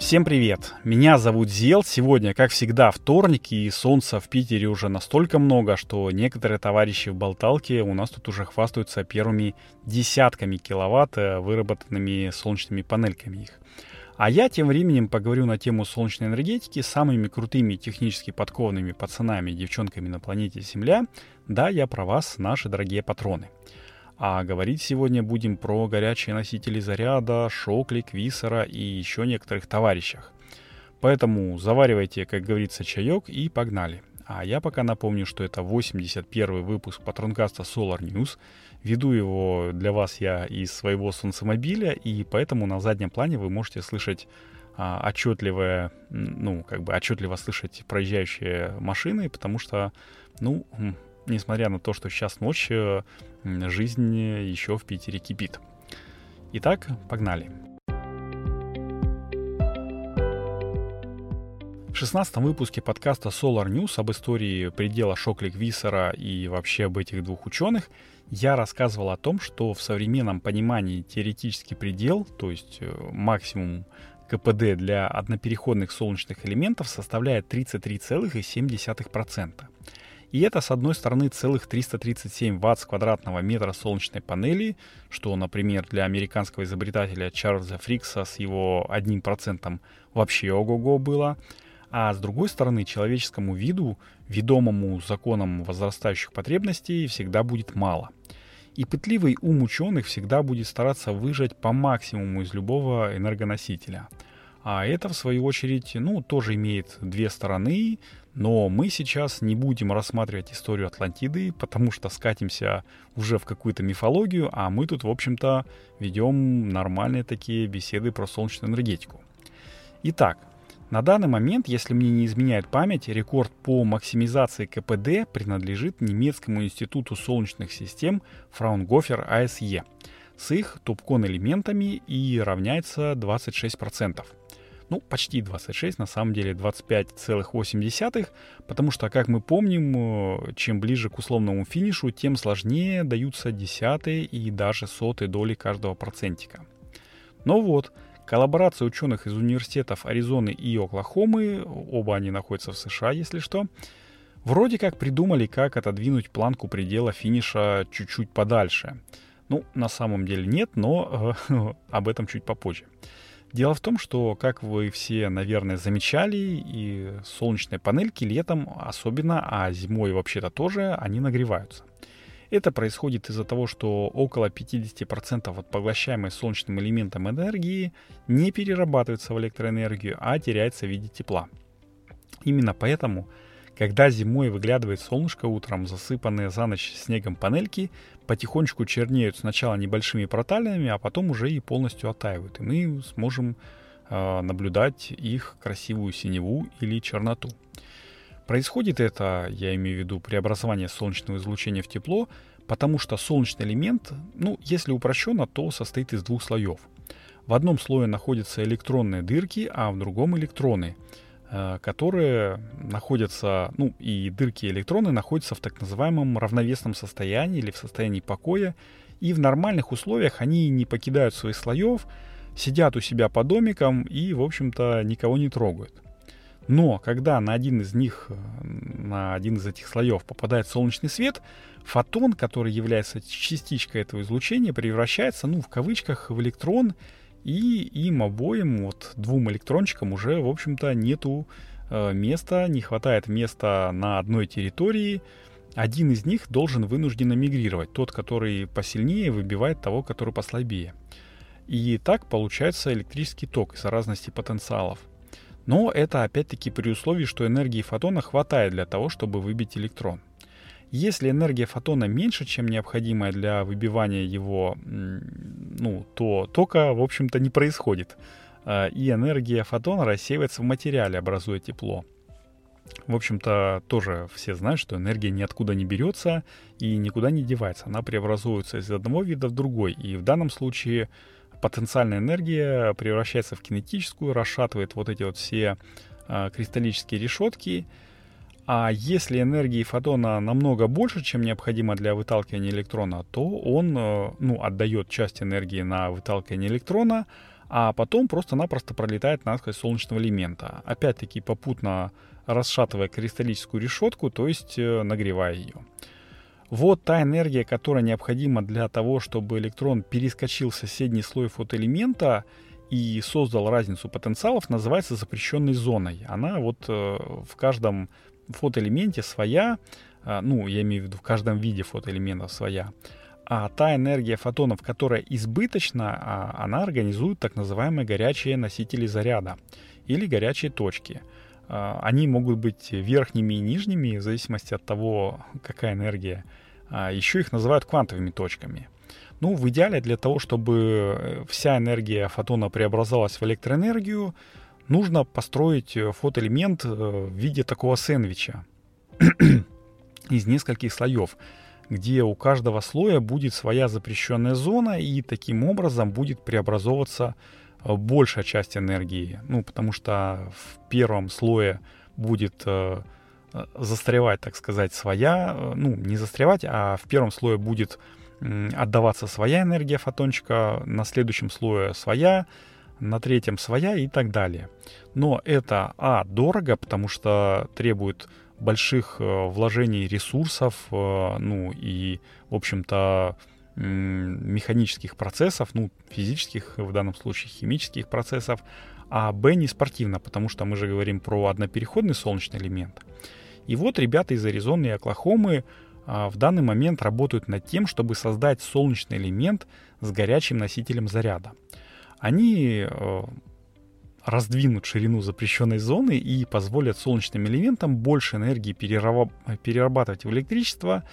Всем привет! Меня зовут Зел. Сегодня, как всегда, вторник, и солнца в Питере уже настолько много, что некоторые товарищи в Болталке у нас тут уже хвастаются первыми десятками киловатт э, выработанными солнечными панельками их. А я тем временем поговорю на тему солнечной энергетики с самыми крутыми технически подкованными пацанами и девчонками на планете Земля. Да, я про вас, наши дорогие патроны. А говорить сегодня будем про горячие носители заряда, Шокли, Квисера и еще некоторых товарищах. Поэтому заваривайте, как говорится, чаек и погнали. А я пока напомню, что это 81 выпуск Патронкаста Solar News. Веду его для вас я из своего солнцемобиля, и поэтому на заднем плане вы можете слышать а, отчетливое, ну, как бы отчетливо слышать проезжающие машины, потому что, ну, несмотря на то, что сейчас ночь, э, жизнь еще в Питере кипит. Итак, погнали. В 16 выпуске подкаста Solar News об истории предела Шоклик Виссера и вообще об этих двух ученых я рассказывал о том, что в современном понимании теоретический предел, то есть э, максимум КПД для однопереходных солнечных элементов составляет 33,7%. И это, с одной стороны, целых 337 ватт с квадратного метра солнечной панели, что, например, для американского изобретателя Чарльза Фрикса с его 1% вообще ого-го было. А с другой стороны, человеческому виду, ведомому законом возрастающих потребностей, всегда будет мало. И пытливый ум ученых всегда будет стараться выжать по максимуму из любого энергоносителя. А это, в свою очередь, ну, тоже имеет две стороны, но мы сейчас не будем рассматривать историю Атлантиды, потому что скатимся уже в какую-то мифологию, а мы тут, в общем-то, ведем нормальные такие беседы про солнечную энергетику. Итак, на данный момент, если мне не изменяет память, рекорд по максимизации КПД принадлежит немецкому институту солнечных систем Fraunhofer ASE с их топкон элементами и равняется 26% ну, почти 26, на самом деле 25,8, потому что, как мы помним, э, чем ближе к условному финишу, тем сложнее даются десятые и даже сотые доли каждого процентика. Но вот, коллаборация ученых из университетов Аризоны и Оклахомы, оба они находятся в США, если что, вроде как придумали, как отодвинуть планку предела финиша чуть-чуть подальше. Ну, на самом деле нет, но э, об этом чуть попозже. Дело в том, что, как вы все, наверное, замечали, и солнечные панельки летом особенно, а зимой вообще-то тоже, они нагреваются. Это происходит из-за того, что около 50% от поглощаемой солнечным элементом энергии не перерабатывается в электроэнергию, а теряется в виде тепла. Именно поэтому когда зимой выглядывает солнышко утром, засыпанные за ночь снегом панельки потихонечку чернеют сначала небольшими проталинами, а потом уже и полностью оттаивают. И мы сможем э, наблюдать их красивую синеву или черноту. Происходит это, я имею в виду преобразование солнечного излучения в тепло, потому что солнечный элемент, ну, если упрощенно, то состоит из двух слоев. В одном слое находятся электронные дырки, а в другом электроны – которые находятся, ну и дырки электроны находятся в так называемом равновесном состоянии или в состоянии покоя, и в нормальных условиях они не покидают своих слоев, сидят у себя по домикам и, в общем-то, никого не трогают. Но когда на один из них, э, на один из этих слоев попадает солнечный свет, фотон, который является частичкой этого излучения, превращается, ну, в кавычках, в электрон, и им обоим, вот двум электрончикам уже, в общем-то, нету э, места, не хватает места на одной территории. Один из них должен вынужденно мигрировать. Тот, который посильнее, выбивает того, который послабее. И так получается электрический ток из-за разности потенциалов. Но это опять-таки при условии, что энергии фотона хватает для того, чтобы выбить электрон. Если энергия фотона меньше, чем необходимая для выбивания его, ну, то тока, в общем-то, не происходит. А, и энергия фотона рассеивается в материале, образуя тепло. В общем-то, тоже все знают, что энергия ниоткуда не берется и никуда не девается. Она преобразуется из одного вида в другой. И в данном случае потенциальная энергия превращается в кинетическую, расшатывает вот эти вот все э, кристаллические решетки, а если энергии фотона намного больше, чем необходимо для выталкивания электрона, то он э, ну, отдает часть энергии на выталкивание электрона, а потом просто-напросто пролетает насквозь солнечного элемента. Опять-таки попутно расшатывая кристаллическую решетку, то есть э, нагревая ее. Вот та энергия, которая необходима для того, чтобы электрон перескочил в соседний слой фотоэлемента и создал разницу потенциалов, называется запрещенной зоной. Она вот э, в каждом фотоэлементе своя, э, ну, я имею в виду в каждом виде фотоэлемента своя. А та энергия фотонов, которая избыточна, а, она организует так называемые горячие носители заряда или горячие точки. А, они могут быть верхними и нижними в зависимости от того, какая энергия а еще их называют квантовыми точками. Ну, в идеале для того, чтобы э, вся энергия фотона преобразовалась в электроэнергию, нужно построить э, фотоэлемент э, в виде такого сэндвича из нескольких слоев, где у каждого слоя будет своя запрещенная зона, и таким образом будет преобразовываться большая часть энергии. Ну, потому что в первом слое будет Э, застревать, так сказать, своя, э, ну, не застревать, а в первом слое будет отдаваться своя энергия фотончика, на следующем слое своя, на третьем своя и так далее. Но это, а, дорого, потому что требует больших э, вложений ресурсов, ну и, в общем-то, механических процессов, ну, физических, в данном случае химических процессов, а Б не спортивно, потому что мы же говорим про однопереходный солнечный элемент. И вот ребята из Аризоны и Оклахомы а, в данный момент работают над тем, чтобы создать солнечный элемент с горячим носителем заряда. Они э, раздвинут ширину запрещенной зоны и позволят солнечным элементам больше энергии перерабатывать в электричество,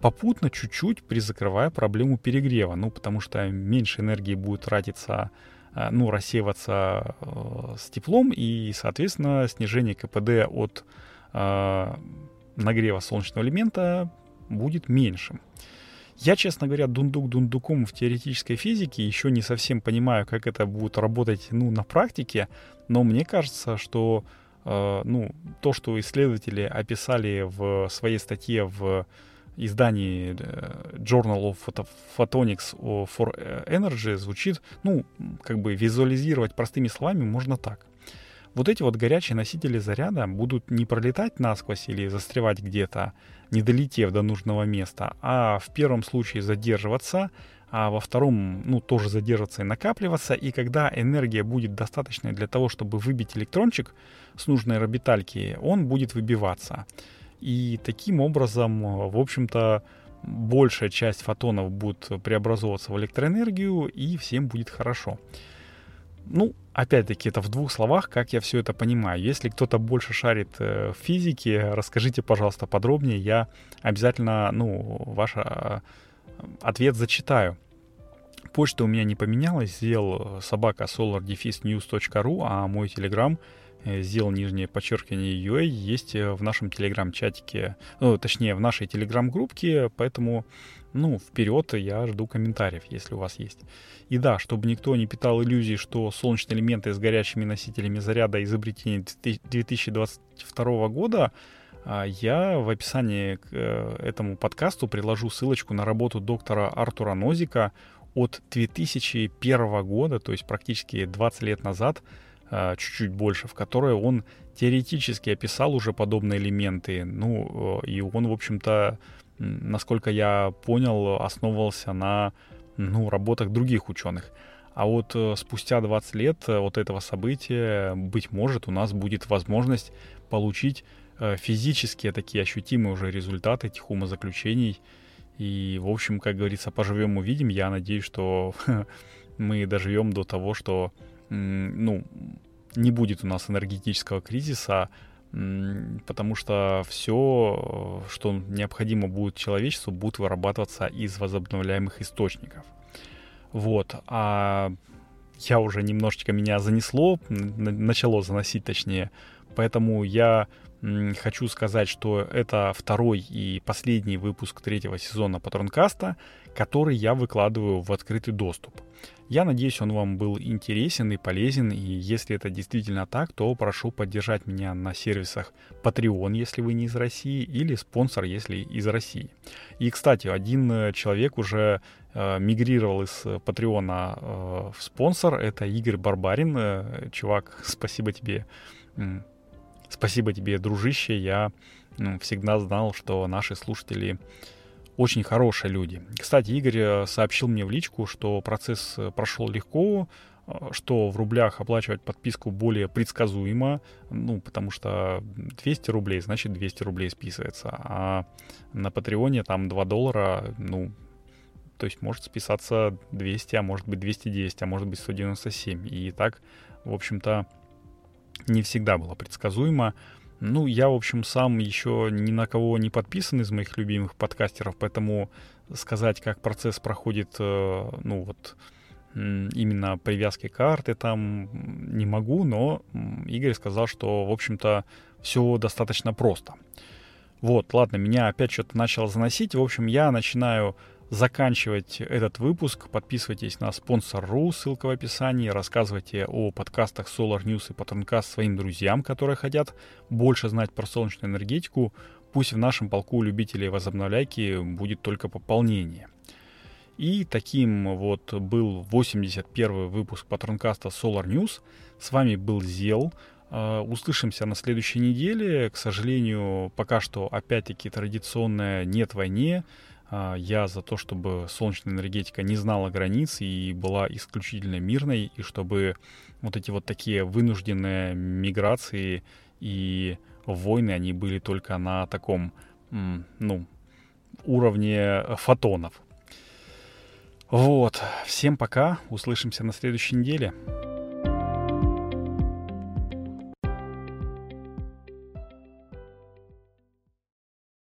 попутно чуть-чуть призакрывая проблему перегрева. Ну, потому что меньше энергии будет тратиться, э, ну, рассеиваться э, с теплом, и, соответственно, снижение КПД от нагрева солнечного элемента будет меньшим. Я, честно говоря, дундук дундуком в теоретической физике еще не совсем понимаю, как это будет работать ну, на практике, но мне кажется, что э, ну, то, что исследователи описали в своей статье в издании э, Journal of Photonics for Energy звучит, ну, как бы визуализировать простыми словами можно так. Вот эти вот горячие носители заряда будут не пролетать насквозь или застревать где-то, не долетев до нужного места, а в первом случае задерживаться, а во втором, ну, тоже задерживаться и накапливаться, и когда энергия будет достаточной для того, чтобы выбить электрончик с нужной орбитальки, он будет выбиваться. И таким образом, в общем-то, большая часть фотонов будет преобразовываться в электроэнергию, и всем будет хорошо. Ну, опять-таки, это в двух словах, как я все это понимаю. Если кто-то больше шарит э, в физике, расскажите, пожалуйста, подробнее. Я обязательно, ну, ваш э, ответ зачитаю. Почта у меня не поменялась, сделал собака solardefisnews.ru, а мой телеграм э, сделал нижнее подчеркивание UA, есть в нашем телеграм-чатике, ну, точнее, в нашей телеграм-группке, поэтому ну, вперед, я жду комментариев, если у вас есть. И да, чтобы никто не питал иллюзий, что солнечные элементы с горячими носителями заряда изобретение 2022 года, а, я в описании к э, этому подкасту приложу ссылочку на работу доктора Артура Нозика от 2001 года, то есть практически 20 лет назад, чуть-чуть больше, в которой он теоретически описал уже подобные элементы. Ну, и он, в общем-то, насколько я понял, основывался на ну, работах других ученых. А вот э, спустя 20 лет э, вот этого события, быть может, у нас будет возможность получить э, физические такие ощутимые уже результаты этих умозаключений. И, в общем, как говорится, поживем увидим. Я надеюсь, что мы доживем до того, что ну, не будет у нас энергетического кризиса, потому что все, что необходимо будет человечеству, будет вырабатываться из возобновляемых источников. Вот. А я уже немножечко меня занесло, начало заносить точнее, поэтому я Хочу сказать, что это второй и последний выпуск третьего сезона Патронкаста, который я выкладываю в открытый доступ. Я надеюсь, он вам был интересен и полезен, и если это действительно так, то прошу поддержать меня на сервисах Patreon, если вы не из России, или спонсор, если из России. И, кстати, один э, человек уже э, мигрировал из Патреона э, в спонсор, это Игорь Барбарин. Э, чувак, спасибо тебе Спасибо тебе, дружище. Я ну, всегда знал, что наши слушатели очень хорошие люди. Кстати, Игорь э, сообщил мне в личку, что процесс э, прошел легко, э, что в рублях оплачивать подписку более предсказуемо, ну, потому что 200 рублей, значит 200 рублей списывается, а на Патреоне там 2 доллара, ну, то есть может списаться 200, а может быть 210, а может быть 197. И так, в общем-то, не всегда было предсказуемо. Ну, я, в общем, сам еще ни на кого не подписан из моих любимых подкастеров, поэтому сказать, как процесс проходит, э, ну, вот, именно привязки карты там не могу, но Игорь сказал, что, в общем-то, все достаточно просто. Вот, ладно, меня опять что-то начало заносить. В общем, я начинаю заканчивать этот выпуск. Подписывайтесь на спонсор.ру, ссылка в описании. Рассказывайте о подкастах Solar News и Patroncast своим друзьям, которые хотят больше знать про солнечную энергетику. Пусть в нашем полку любителей возобновляйки будет только пополнение. И таким вот был 81 выпуск Патронкаста Solar News. С вами был Зел. А, услышимся на следующей неделе. К сожалению, пока что опять-таки традиционная «нет войне». А, я за то, чтобы солнечная энергетика не знала границ и была исключительно мирной, и чтобы вот эти вот такие вынужденные миграции и войны, они были только на таком, ну, уровне фотонов. Вот. Всем пока. Услышимся на следующей неделе.